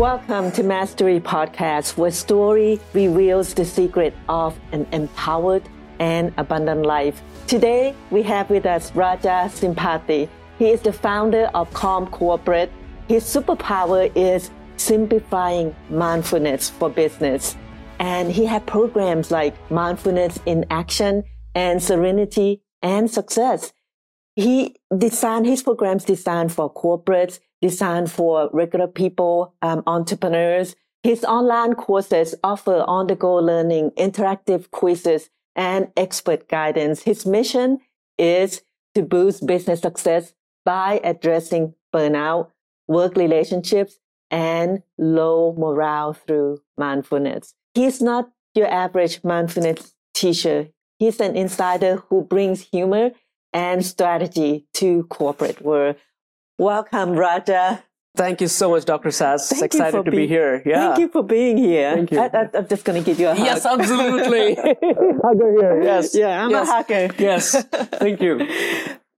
Welcome to Mastery Podcast, where story reveals the secret of an empowered and abundant life. Today, we have with us Raja Sampathi. He is the founder of Calm Corporate. His superpower is simplifying mindfulness for business. And he had programs like Mindfulness in Action and Serenity and Success. He designed his programs designed for corporates, designed for regular people, um, entrepreneurs. His online courses offer on-the-go learning, interactive quizzes, and expert guidance. His mission is to boost business success by addressing burnout, work relationships, and low morale through mindfulness. He's not your average mindfulness teacher. He's an insider who brings humor and strategy to corporate world. Welcome, Raja. Thank you so much, Dr. Sass. Thank Excited to being, be here. Yeah. Thank you for being here. Thank you. I, am just going to give you a hug. Yes, absolutely. hugger here. Yes. Yeah, I'm yes. a hugger. Yes. Thank you.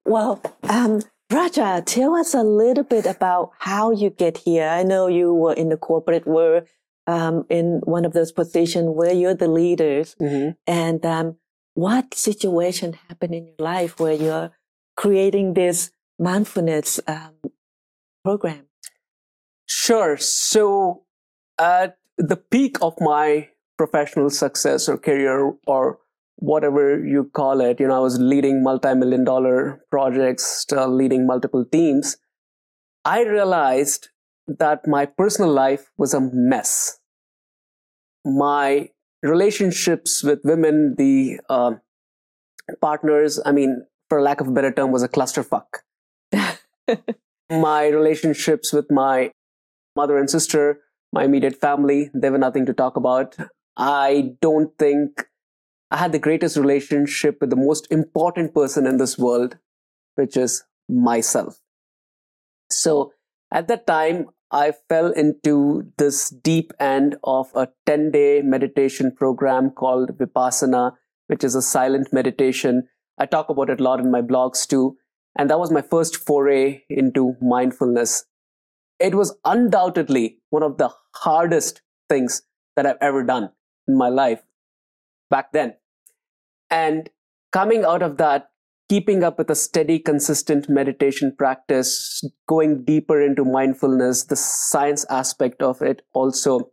Well, um, Raja, tell us a little bit about how you get here. I know you were in the corporate world, um, in one of those positions where you're the leaders. Mm-hmm. And um, what situation happened in your life where you're creating this mindfulness um, program? Sure. So, at the peak of my professional success or career or whatever you call it, you know, I was leading multi-million dollar projects, still leading multiple teams. I realized that my personal life was a mess. My relationships with women, the uh, partners, I mean, for lack of a better term, was a clusterfuck. My relationships with my mother and sister, my immediate family, they were nothing to talk about. I don't think I had the greatest relationship with the most important person in this world, which is myself. So at that time, I fell into this deep end of a 10 day meditation program called Vipassana, which is a silent meditation. I talk about it a lot in my blogs too. And that was my first foray into mindfulness. It was undoubtedly one of the hardest things that I've ever done in my life back then. And coming out of that, keeping up with a steady, consistent meditation practice, going deeper into mindfulness, the science aspect of it also,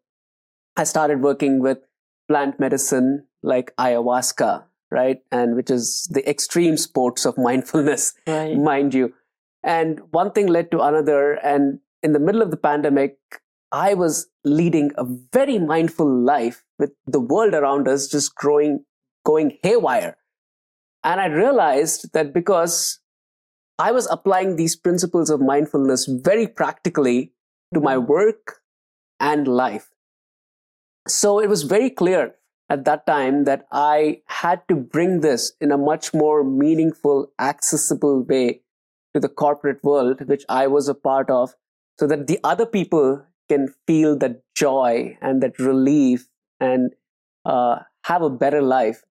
I started working with plant medicine like ayahuasca, right? And which is the extreme sports of mindfulness, Right. mind you. And one thing led to another. And in the middle of the pandemic, I was leading a very mindful life with the world around us just growing, going haywire. And I realized that because I was applying these principles of mindfulness very practically to my mm. work and life. So it was very clear at that time that I had to bring this in a much more meaningful, accessible way to the corporate world, which I was a part of, so that the other people can feel that joy and that relief and uh, have a better life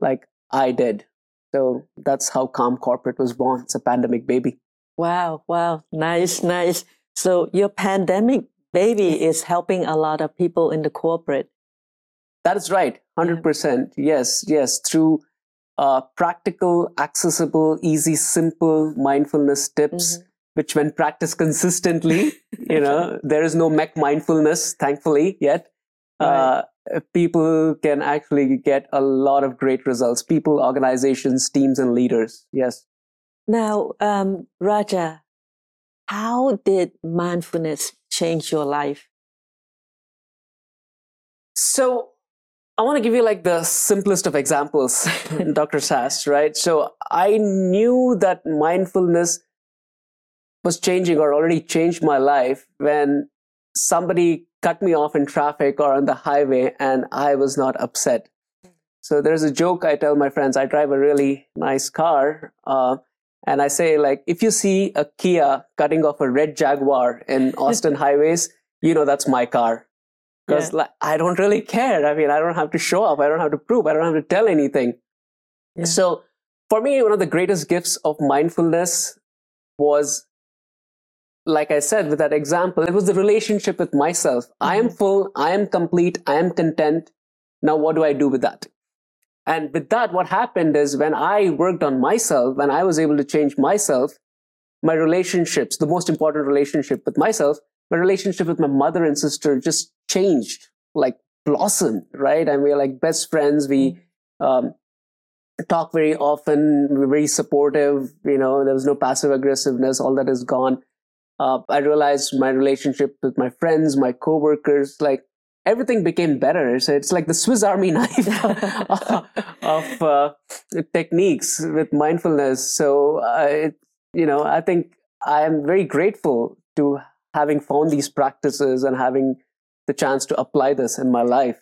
like I did. So that's how Calm Corporate was born. It's a pandemic baby. Wow, wow, nice, nice. So your pandemic baby is helping a lot of people in the corporate. That is right. 100%. Yes, yes. Through uh, practical, accessible, easy, simple mindfulness tips, Mhm. which when practiced consistently, you know, there is no mech mindfulness, thankfully, yet. Uh, people can actually get a lot of great results. People, organizations, teams, and leaders. Yes. Now, um, Raja, how did mindfulness change your life? So I want to give you like the simplest of examples, Dr. Sass, right? So I knew that mindfulness was changing or already changed my life when somebody cut me off in traffic or on the highway and I was not upset. So there's a joke I tell my friends. I drive a really nice car. Uh, and I say, like, if you see a Kia cutting off a red Jaguar in Austin highways, you know that's my car because Yeah. like, I don't really care. I mean, I don't have to show up. I don't have to prove. I don't have to tell anything. Yeah. So for me, one of the greatest gifts of mindfulness was like I said with that example, it was the relationship with myself. Mm-hmm. I am mm-hmm. full, I am complete, I am content. Now, what do I do with that? And with that, what happened is when I worked on myself, when I was able to change myself, my relationships, the most important relationship with myself, my relationship with my mother and sister just changed, like blossomed, right? And we're like best friends. We mm-hmm. um, talk very often. We're very supportive. You know, there was no passive aggressiveness. All that is gone. Uh, I realized my relationship with my friends, my coworkers, like everything became better. So it's like the Swiss Army knife of uh, techniques with mindfulness. So uh, it, you know, I think I am very grateful to having found these practices and having the chance to apply this in my life.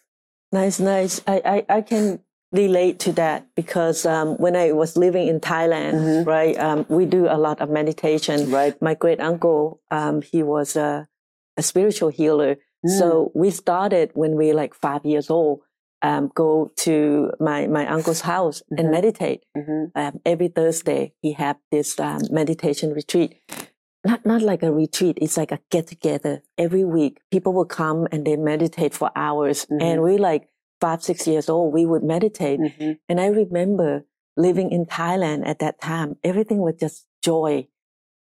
Nice, nice. I, I, I can relate to that because um, when I was living in Thailand, mm-hmm. right, um, we do a lot of meditation. Right. My great uncle, um, he was a, a spiritual healer. Mm. So we started when we were like five years old. Um, go to my, my uncle's house mm-hmm. and meditate. Mm-hmm. Um, every Thursday, he had this um, meditation retreat not not like a retreat. It's like a get together every week. People will come and they meditate for hours, mm-hmm. and we like five six years old. We would meditate, mm-hmm. and I remember living in Thailand at that time. Everything was just joy,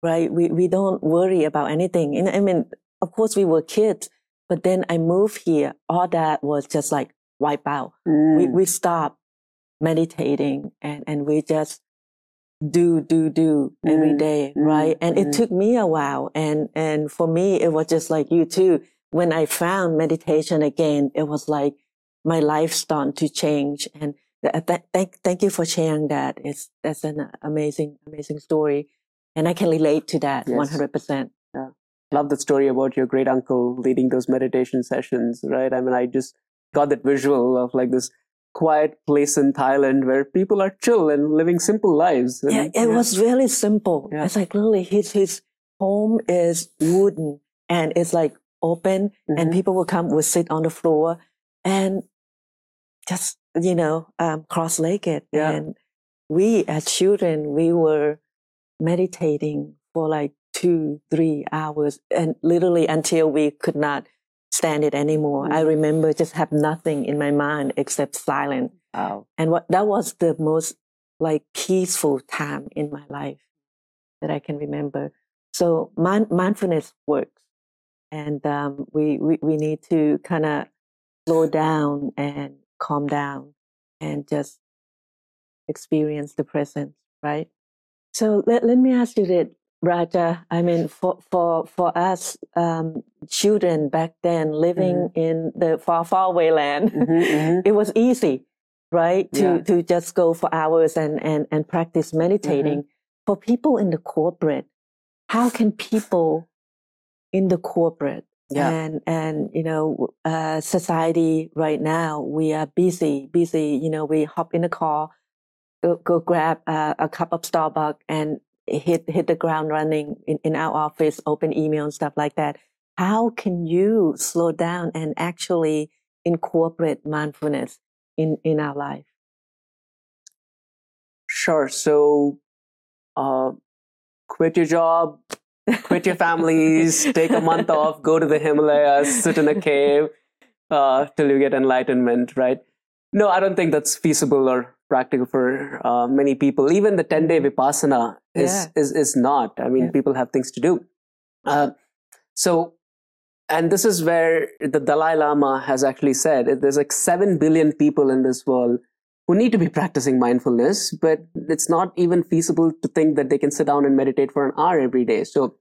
right? We we don't worry about anything. And I mean, of course, we were kids, but then I moved here. All that was just like wipe out. Mm. We we stopped meditating, and and we just do do do every mm-hmm. day, right? And it mm-hmm. took me a while. And and for me it was just like you too. When i found meditation again it was like my life started to change. And th- th- thank thank you for sharing that. It's that's an amazing amazing story. And i can relate to that yes. 100% yeah. Love the story about your great uncle leading those meditation sessions right? I mean i just got that visual of like this quiet place in Thailand where people are chill and living simple lives. And, yeah, it yeah. was really simple. Yeah. It's like literally his his home is wooden and it's like open mm-hmm. and people will come will sit on the floor and just you know um, cross legged yeah. and we as children we were meditating for like two three hours and literally until we could not stand it anymore. Mm. I remember just have nothing in my mind except silence. Wow. And what that was the most like peaceful time in my life that I can remember. So mind, mindfulness works, and um, we, we we need to kind of slow down and calm down and just experience the presence, right? So let, let me ask you this. Raja, I mean, for for for us um, children back then living mm-hmm. in the far far away land, mm-hmm, mm-hmm. it was easy, right? To yeah. to just go for hours and and and practice meditating. Mm-hmm. For people in the corporate, how can people in the corporate yeah. and and you know uh, society right now we are busy, busy. You know, we hop in the car, go, go grab uh, a cup of Starbucks and hit hit the ground running in, in our office, open email and stuff like that. How can you slow down and actually incorporate mindfulness in, in our life? Sure. So, uh, quit your job, quit your families, take a month off, go to the Himalayas, sit in a cave uh, till you get enlightenment, right? No, I don't think that's feasible or practical for uh, many people. Even the 10 day mm-hmm. Vipassana is, yeah. is, is not. I mean, yeah. people have things to do. Uh, so, and this is where the Dalai Lama has actually said there's like 7 billion people in this world who need to be practicing mindfulness, but it's not even feasible to think that they can sit down and meditate for an hour every day. So,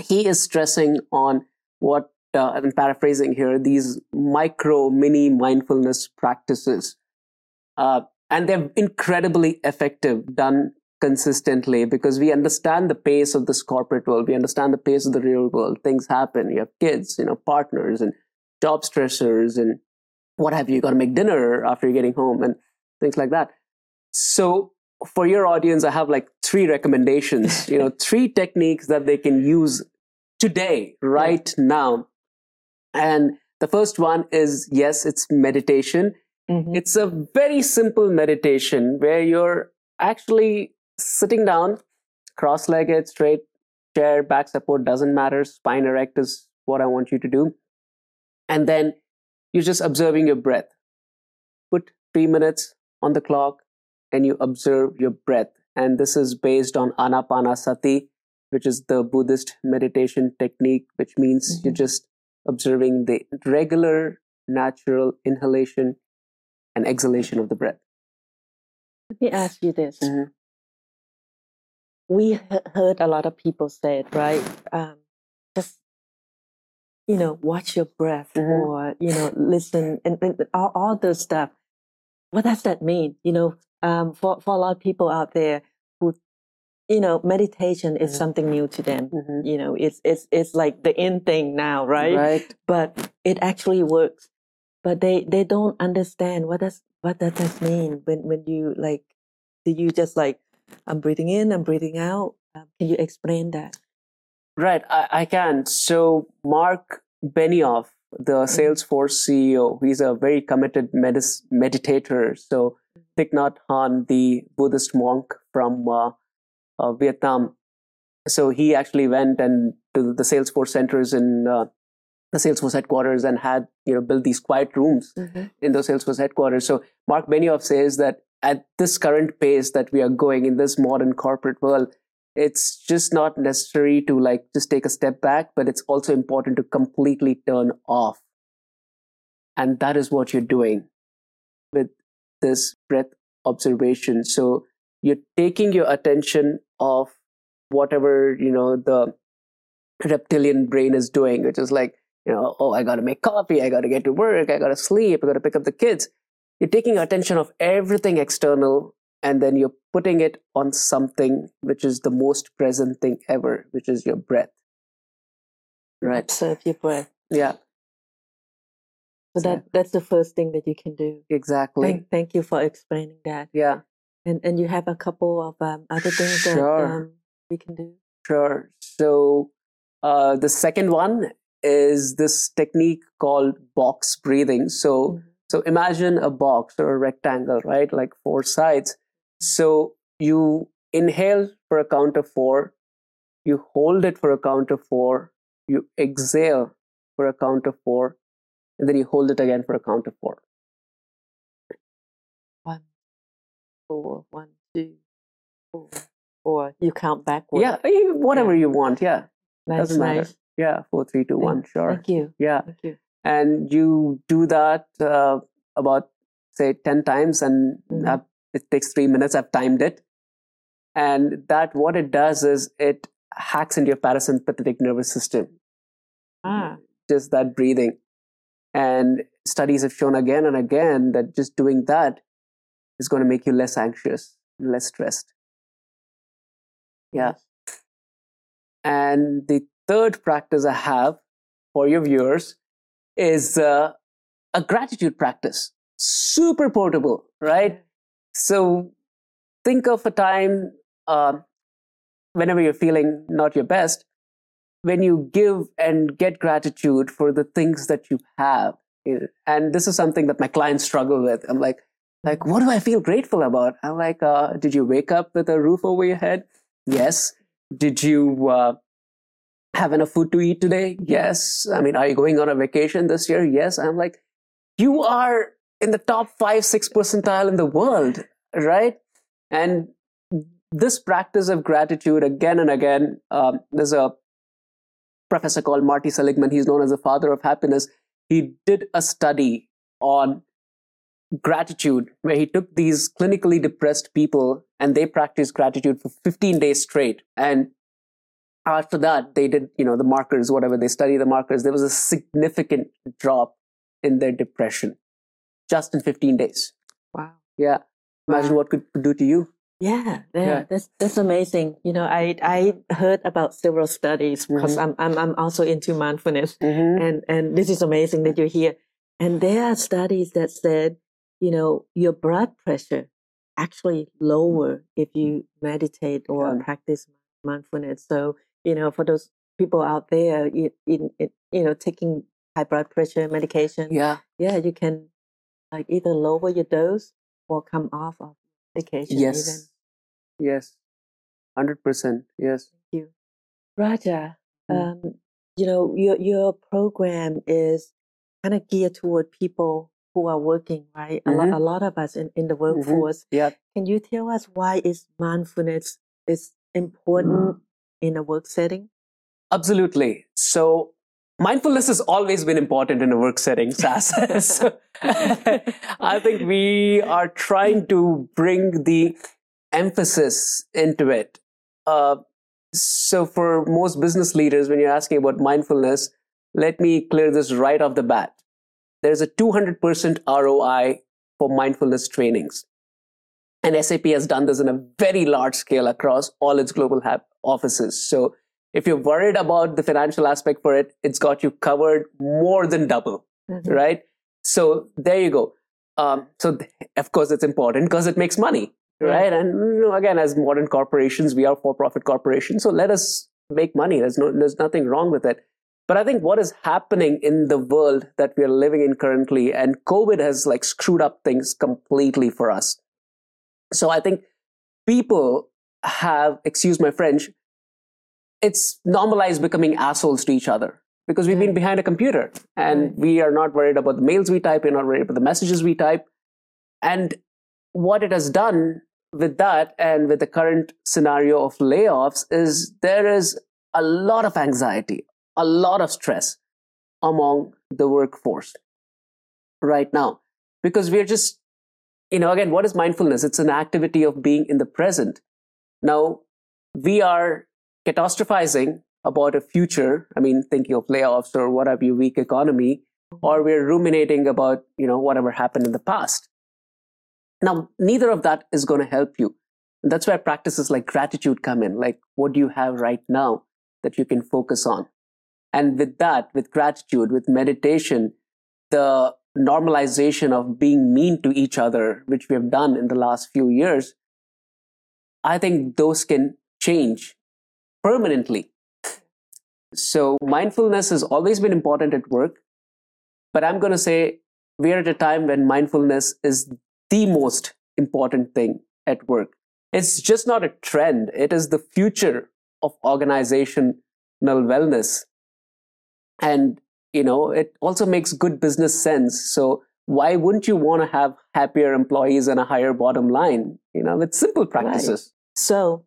he is stressing on what uh, I'm paraphrasing here, these micro mini mindfulness practices. Uh, and they're incredibly effective done consistently because we understand the pace of this corporate world. We understand the pace of the real world. Things happen. You have kids, you know, partners and job stressors and what have you. You got to make dinner after you're getting home and things like that. So for your audience, I have like three recommendations, you know, three techniques that they can use today, right now, and the first one is yes, it's meditation. Mm-hmm. It's a very simple meditation where you're actually sitting down, cross legged, straight, chair, back support doesn't matter. Spine erect is what I want you to do. And then you're just observing your breath. Put three minutes on the clock and you observe your breath. And this is based on Anapanasati, which is the Buddhist meditation technique, which means mm-hmm. you're just observing the regular, natural inhalation and exhalation of the breath. Let me ask you this. Mm-hmm. We heard a lot of people say it, right? Um, just, you know, watch your breath mm-hmm. or, you know, listen and, and all, all this stuff. What does that mean? You know, um, for, for a lot of people out there who, you know, meditation is mm-hmm. something new to them. Mm-hmm. You know, it's, it's, it's like the in thing now, right? Right. But it actually works. But they, they don't understand what does, what does that mean when, when you like, do you just like, I'm breathing in, I'm breathing out? Um, can you explain that? Right, I, I can. So Mark Benioff, the mm-hmm. Salesforce CEO, he's a very committed medis- meditator. So Thich Nhat Hanh, the Buddhist monk from uh, uh, Vietnam. So he actually went and to the Salesforce centers in uh, the Salesforce headquarters and had you know built these quiet rooms mm-hmm. in those Salesforce headquarters. So Mark Benioff says that at this current pace that we are going in this modern corporate world, it's just not necessary to like just take a step back, but it's also important to completely turn off. And that is what you're doing with this breath observation. So you're taking your attention off whatever, you know, the reptilian brain is doing, which is like, you know, oh, I got to make coffee. I got to get to work. I got to sleep. I got to pick up the kids. You're taking attention of everything external and then you're putting it on something which is the most present thing ever, which is your breath. Right. Observe your breath. Yeah. So that that's the first thing that you can do. Exactly. Thank, thank you for explaining that. Yeah. And and you have a couple of um, other things sure. that um, we can do. Sure. So uh, the second one is this technique called box breathing. So mm-hmm. so imagine a box or a rectangle, right? Like four sides. So you inhale for a count of four, you hold it for a count of four, you exhale for a count of four, and then you hold it again for a count of four. One, four, one, two, four. Or you count backwards. Yeah, whatever yeah. you want. Yeah. Nice, Doesn't matter. Nice. Yeah, four, three, two, one. Sure. Thank you. Yeah. Thank you. And you do that uh, about, say, 10 times, and mm-hmm. it takes three minutes. I've timed it. And that, what it does is it hacks into your parasympathetic nervous system. Ah. Just that breathing. And studies have shown again and again that just doing that is going to make you less anxious, less stressed. Yeah. And the third practice I have for your viewers is uh, a gratitude practice. Super portable, right? So think of a time uh, whenever you're feeling not your best when you give and get gratitude for the things that you have. And this is something that my clients struggle with. I'm like like what do i feel grateful about? I'm like uh, did you wake up with a roof over your head? Yes. Did you uh, have enough food to eat today yes i mean are you going on a vacation this year yes i'm like you are in the top five six percentile in the world right and this practice of gratitude again and again um, there's a professor called Marty Seligman. He's known as the father of happiness. He did a study on gratitude where he took these clinically depressed people and they practiced gratitude for 15 days straight. And after that, they did, you know, the markers, whatever they study the markers, there was a significant drop in their depression just in 15 days. Wow. Yeah. Imagine wow. what could do to you. Yeah, yeah, yeah, that's that's amazing. You know, I I heard about several studies because mm-hmm. I'm I'm I'm also into mindfulness, mm-hmm. and and this is amazing that you're here. And there are studies that said, you know, your blood pressure actually lower if you meditate or yeah. practice mindfulness. So you know, for those people out there, in, in, you know, taking high blood pressure medication, yeah, yeah, you can like either lower your dose or come off of medication. Yes. Even. Yes. 100%. Yes. Thank you. Raja, mm. um, you know, your your program is kind of geared toward people who are working, right? Mm-hmm. A, lot, a lot of us in, in the mm-hmm. workforce. Mm-hmm. Yeah. Can you tell us why is mindfulness is important mm. In a work setting? Absolutely. So mindfulness has always been important in a work setting, SAS. so, I think we are trying to bring the emphasis into it. Uh, so for most business leaders, when you're asking about mindfulness, let me clear this right off the bat. There's a 200% ROI for mindfulness trainings. And SAP has done this in a very large scale across all its global offices. So if you're worried about the financial aspect for it, it's got you covered more than double, mm-hmm. right? So there you go. Um, so th- of course it's important because it makes money, right? And you know, again, as modern corporations, we are for-profit corporations, so let us make money. There's no, there's nothing wrong with it. But I think what is happening in the world that we are living in currently, and COVID has like screwed up things completely for us. So I think people have, excuse my French, it's normalized becoming assholes to each other because we've been mm. behind a computer and we are not worried about the mails we type, we're not worried about the messages we type. And what it has done with that and with the current scenario of layoffs is there is a lot of anxiety, a lot of stress among the workforce right now because we're just, you know, again, what is mindfulness? It's an activity of being in the present. Now, we are catastrophizing about a future, I mean, thinking of layoffs or what have you, weak economy, or we're ruminating about, you know, whatever happened in the past. Now, neither of that is going to help you. And that's where practices like gratitude come in. Like, what do you have right now that you can focus on? And with that, with gratitude, with meditation, the normalization of being mean to each other, which we have done in the last few years, I think those can change permanently. So mindfulness has always been important at work, but I'm going to say we're at a time when mindfulness is the most important thing at work. It's just not a trend. It is the future of organizational wellness. And, you know, it also makes good business sense. So why wouldn't you want to have happier employees and a higher bottom line? You know, with simple practices. Right. So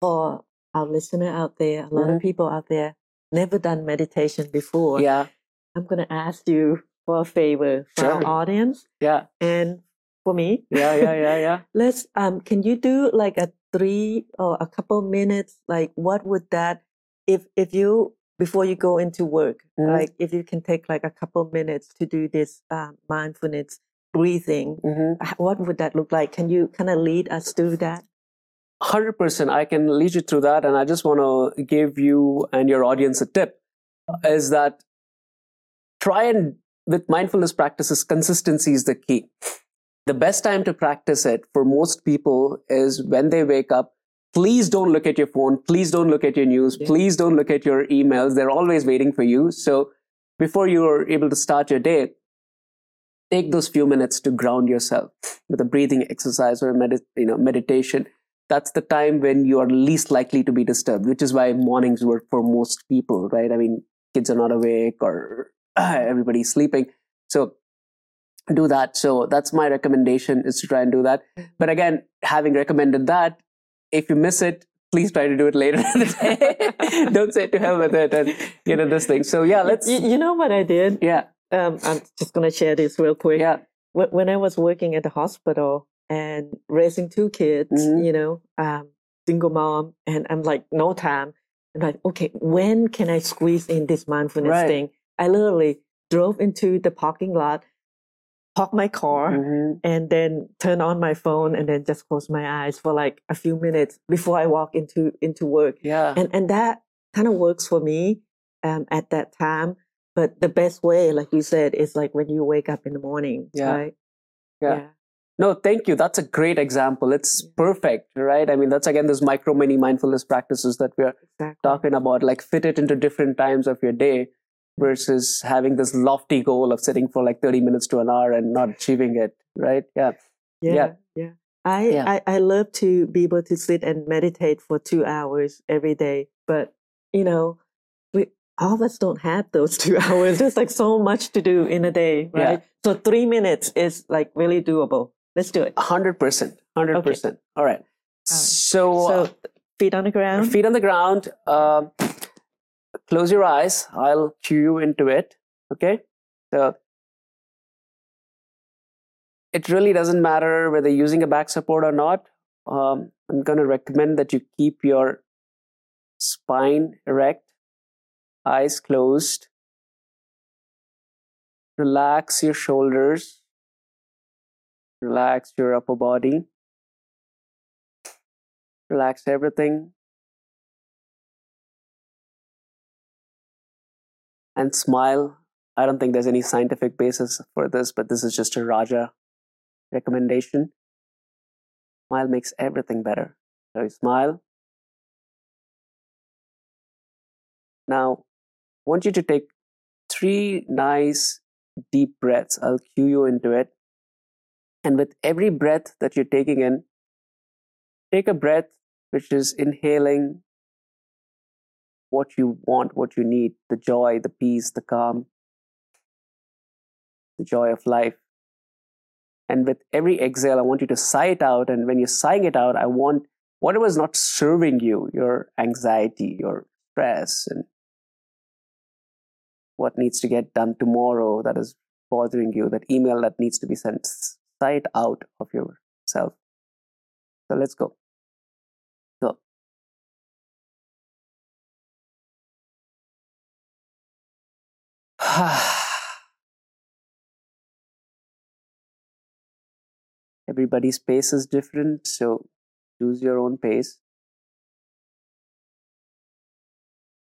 for our listener out there, a lot mm-hmm. of people out there never done meditation before. Yeah. I'm going to ask you for a favor for sure. our audience. Yeah. And for me. Yeah, yeah, yeah, yeah. Let's um can you do like a three or a couple minutes like what would that if if you before you go into work mm-hmm. like if you can take like a couple minutes to do this um, mindfulness breathing mm-hmm. what would that look like can you kind of lead us through that 100% i can lead you through that and i just want to give you and your audience a tip is that try and with mindfulness practices consistency is the key the best time to practice it for most people is when they wake up please don't look at your phone please don't look at your news yeah. please don't look at your emails they're always waiting for you so before you're able to start your day take those few minutes to ground yourself with a breathing exercise or a med- you know meditation that's the time when you are least likely to be disturbed, which is why mornings work for most people, right? I mean, kids are not awake or everybody's sleeping. So do that. So that's my recommendation is to try and do that. But again, having recommended that, if you miss it, please try to do it later in the day. Don't say to hell with it and you know this thing. So yeah, let's. You, you know what I did? Yeah. Um, I'm just gonna share this real quick. Yeah. When I was working at the hospital, and raising two kids, mm-hmm. you know, um, single mom, and I'm like, no time. I'm like, okay, when can I squeeze in this mindfulness right. thing? I literally drove into the parking lot, park my car, mm-hmm. and then turn on my phone, and then just close my eyes for like a few minutes before I walk into into work. Yeah, and and that kind of works for me um, at that time. But the best way, like you said, is like when you wake up in the morning, yeah. right? yeah. yeah. No, thank you. That's a great example. It's perfect, right? I mean, that's again those micro mini mindfulness practices that we're exactly. talking about. Like fit it into different times of your day versus having this lofty goal of sitting for like 30 minutes to an hour and not achieving it, right? Yeah. Yeah. Yeah. yeah. I, Yeah. I I love to be able to sit and meditate for two hours every day, but you know, we all of us don't have those two hours. There's like so much to do in a day, right Yeah. right? So three minutes is like really doable. Let's do it. Hundred percent, hundred percent. All right. So, uh, So feet on the ground. feet on the ground. Um, close your eyes. I'll cue you into it. Okay. So it really doesn't matter whether using a back support or not. Um, I'm going to recommend that you keep your spine erect, eyes closed. Relax your shoulders. Relax your upper body. Relax everything. And smile. I don't think there's any scientific basis for this, but this is just a Raja recommendation. Smile makes everything better. So you smile. Now, I want you to take three nice deep breaths. I'll cue you into it. And with every breath that you're taking in, take a breath which is inhaling what you want, what you need the joy, the peace, the calm, the joy of life. And with every exhale, I want you to sigh it out. And when you're sighing it out, I want whatever is not serving you, your anxiety, your stress, and what needs to get done tomorrow that is bothering you, that email that needs to be sent, sigh it out of yourself. So let's go. everybody's pace is different, so choose your own pace.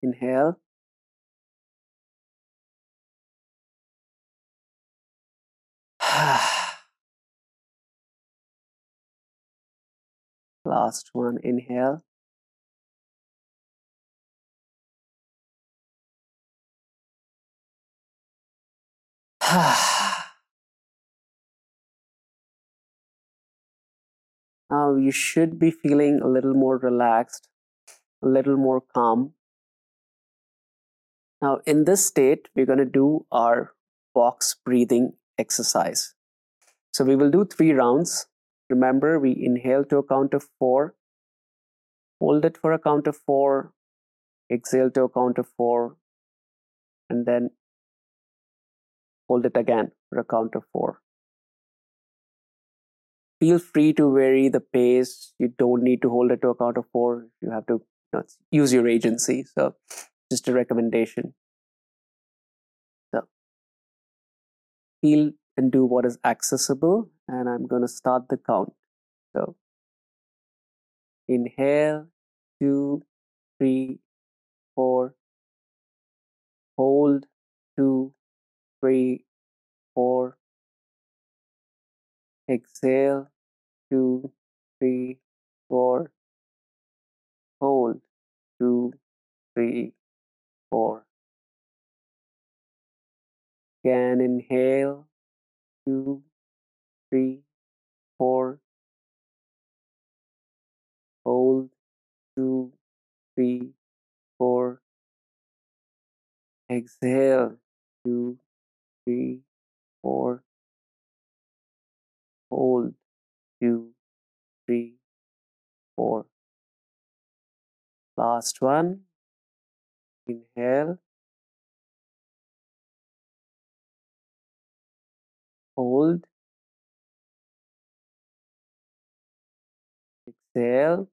Inhale. Last one, inhale. now you should be feeling a little more relaxed, a little more calm. Now, in this state, we're going to do our box breathing exercise. So, we will do three rounds. Remember, we inhale to a count of four, hold it for a count of four, exhale to a count of four, and then hold it again for a count of four. Feel free to vary the pace. You don't need to hold it to a count of four. You have to you know, use your agency. So, just a recommendation. So, feel and do what is accessible. And I'm going to start the count. So, inhale, two, three, four. Hold, two, three, four. Exhale, two, three, four. Hold, two, three, four. Again, inhale, two, three, four. Hold, two, three, four. Exhale, two, three, four. Hold, two, three, four. Last one. Inhale. Hold. Exhale.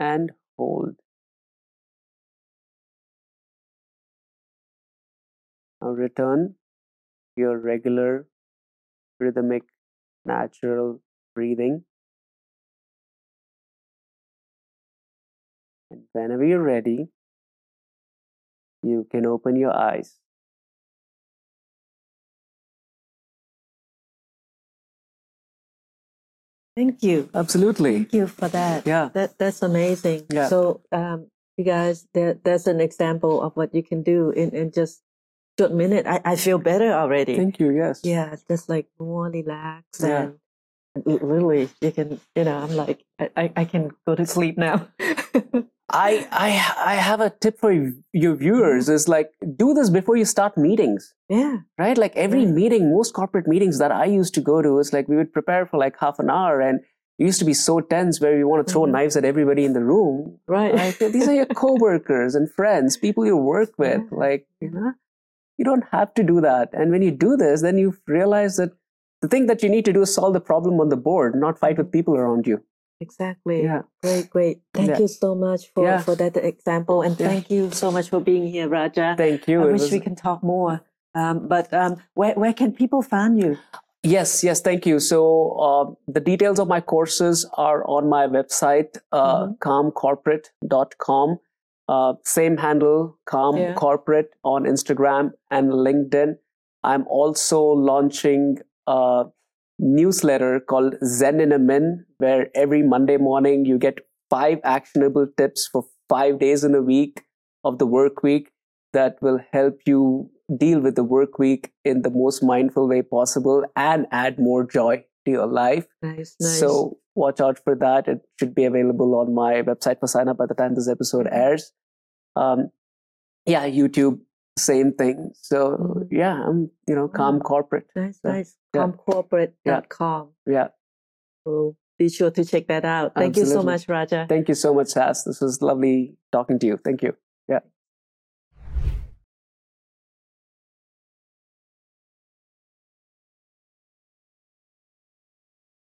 And hold. Return your regular rhythmic natural breathing. And whenever you're ready, you can open your eyes. Thank you. Absolutely. Thank you for that. Yeah. That that's amazing. Yeah. So um you guys that that's an example of what you can do in, in just short minute, I, I feel better already. Thank you. Yes. Yeah, it's just like more relaxed Yeah. and l- really you can, you know, I'm like, I, I, can go to sleep now. I I I have a tip for you- your viewers is like do this before you start meetings. yeah, Right? Like every Right. meeting, most corporate meetings that I used to go to is like we would prepare for like half an hour and it used to be so tense where we want to throw Mhm. knives at everybody in the room. right. Like these are your coworkers and friends, people you work with. Yeah. Like, you know, you don't have to do that. And when you do this, then you realize that the thing that you need to do is solve the problem on the board, not fight with people around you. Exactly. Yeah. Great, great. Thank Yeah. you so much for, Yeah. for that example. And Yeah. thank you so much for being here, Raja. Thank you. I It wish was- we can talk more. Um, but um, where, where can people find you? Yes, yes, thank you. So uh, the details of my courses are on my website, uh, Mhm. calmcorporate.com. Uh, same handle, Calm Yeah. Corporate on Instagram and LinkedIn. I'm also launching a newsletter called Zen in a Min, where every Monday morning you get five actionable tips for five days in a week of the work week that will help you deal with the work week in the most mindful way possible and add more joy to your life. Nice, nice. So watch out for that. It should be available on my website for sign up by the time this episode airs. Um, yeah, YouTube, same thing. So Mhm. yeah, I'm you know calm corporate. nice, Yeah. nice. Yeah. Calmcorporate.com. Yeah, So be sure to check that out. Thank you so much, Raja. thank you so much, Sass. This was lovely talking to you. Thank you.